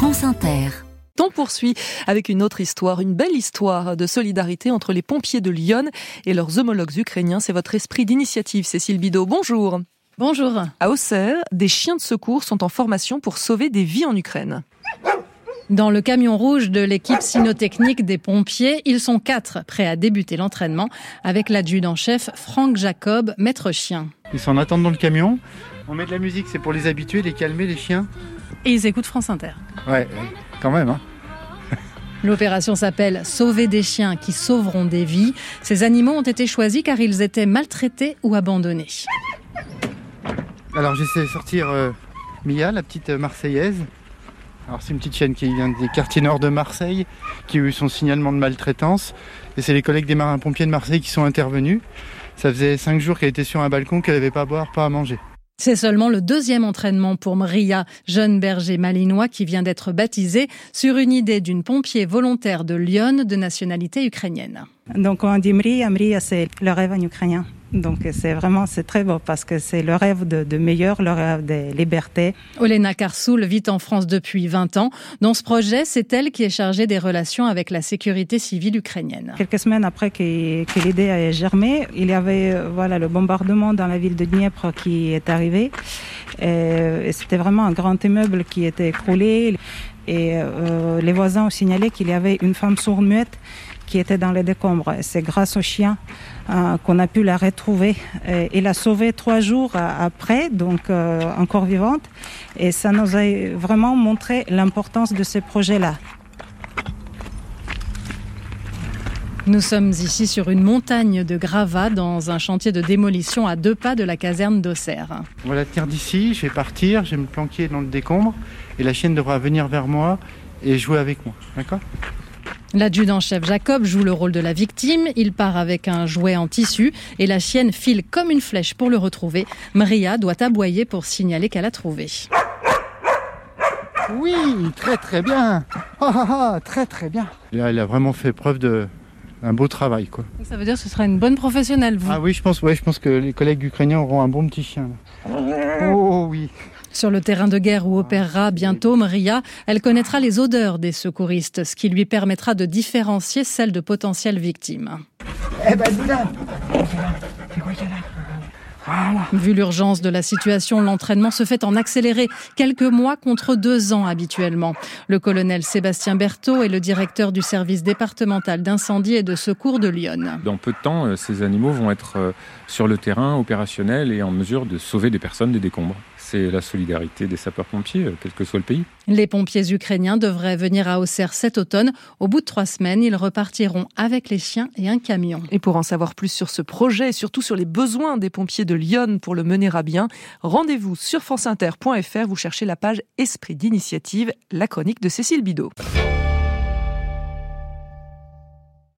France Inter. On poursuit avec une autre histoire, une belle histoire de solidarité entre les pompiers de Lyon et leurs homologues ukrainiens. C'est votre esprit d'initiative, Cécile Bidot. Bonjour. Bonjour. À Auxerre, des chiens de secours sont en formation pour sauver des vies en Ukraine. Dans le camion rouge de l'équipe cynotechnique des pompiers, ils sont quatre prêts à débuter l'entraînement avec l'adjudant-chef Franck Jacob, maître chien. Ils sont en attente dans le camion. On met de la musique, c'est pour les habituer, les calmer, les chiens. Et ils écoutent France Inter. Ouais, quand même. Hein. L'opération s'appelle Sauver des chiens qui sauveront des vies. Ces animaux ont été choisis car ils étaient maltraités ou abandonnés. Alors j'essaie de sortir euh, Mia, la petite euh, Marseillaise. Alors c'est une petite chienne qui vient des quartiers nord de Marseille, qui a eu son signalement de maltraitance. Et c'est les collègues des marins-pompiers de Marseille qui sont intervenus. Ça faisait cinq jours qu'elle était sur un balcon, qu'elle n'avait pas à boire, pas à manger. C'est seulement le deuxième entraînement pour Maria, jeune berger malinois qui vient d'être baptisé sur une idée d'une pompier volontaire de Lyon de nationalité ukrainienne. Donc on dit Mria, Mria c'est le rêve en ukrainien. Donc c'est vraiment c'est très beau parce que c'est le rêve de, meilleur, le rêve de liberté. Olena Karsoul vit en France depuis 20 ans. Dans ce projet, c'est elle qui est chargée des relations avec la sécurité civile ukrainienne. Quelques semaines après que, que l'idée a germé, il y avait euh, voilà le bombardement dans la ville de Dniepr qui est arrivé. Et, c'était vraiment un grand immeuble qui était écroulé. Et euh, les voisins ont signalé qu'il y avait une femme sourde-muette qui était dans les décombres. C'est grâce au chien euh, qu'on a pu la retrouver et, la sauver trois jours après, donc euh, encore vivante. Et ça nous a vraiment montré l'importance de ces projets-là. Nous sommes ici sur une montagne de gravats dans un chantier de démolition à deux pas de la caserne d'Auxerre. On va la tenir d'ici, je vais partir, je vais me planquer dans le décombre et la chienne devra venir vers moi et jouer avec moi. D'accord? L'adjudant-chef Jacob joue le rôle de la victime. Il part avec un jouet en tissu et la chienne file comme une flèche pour le retrouver. Maria doit aboyer pour signaler qu'elle a trouvé. Oui, très très bien. Ah, ah, ah, très très bien. Elle a vraiment fait preuve de un beau travail quoi. Ça veut dire que ce sera une bonne professionnelle vous. Ah oui, je pense ouais, je pense que les collègues ukrainiens auront un bon petit chien. Oh oui. Sur le terrain de guerre où opérera bientôt Maria, elle connaîtra les odeurs des secouristes, ce qui lui permettra de différencier celles de potentielles victimes. Eh ben, Vu l'urgence de la situation, l'entraînement se fait en accéléré, quelques mois contre deux ans habituellement. Le colonel Sébastien Berthaud est le directeur du service départemental d'incendie et de secours de Lyon. Dans peu de temps, euh, ces animaux vont être euh, sur le terrain opérationnel et en mesure de sauver des personnes des décombres c'est la solidarité des sapeurs-pompiers, euh, quel que soit le pays. Les pompiers ukrainiens devraient venir à Auxerre cet automne. Au bout de trois semaines, ils repartiront avec les chiens et un camion. Et pour en savoir plus sur ce projet et surtout sur les besoins des pompiers Lyon pour le mener à bien, rendez-vous sur franceinter.fr. Vous cherchez la page Esprit d'initiative, la chronique de Cécile Bidot.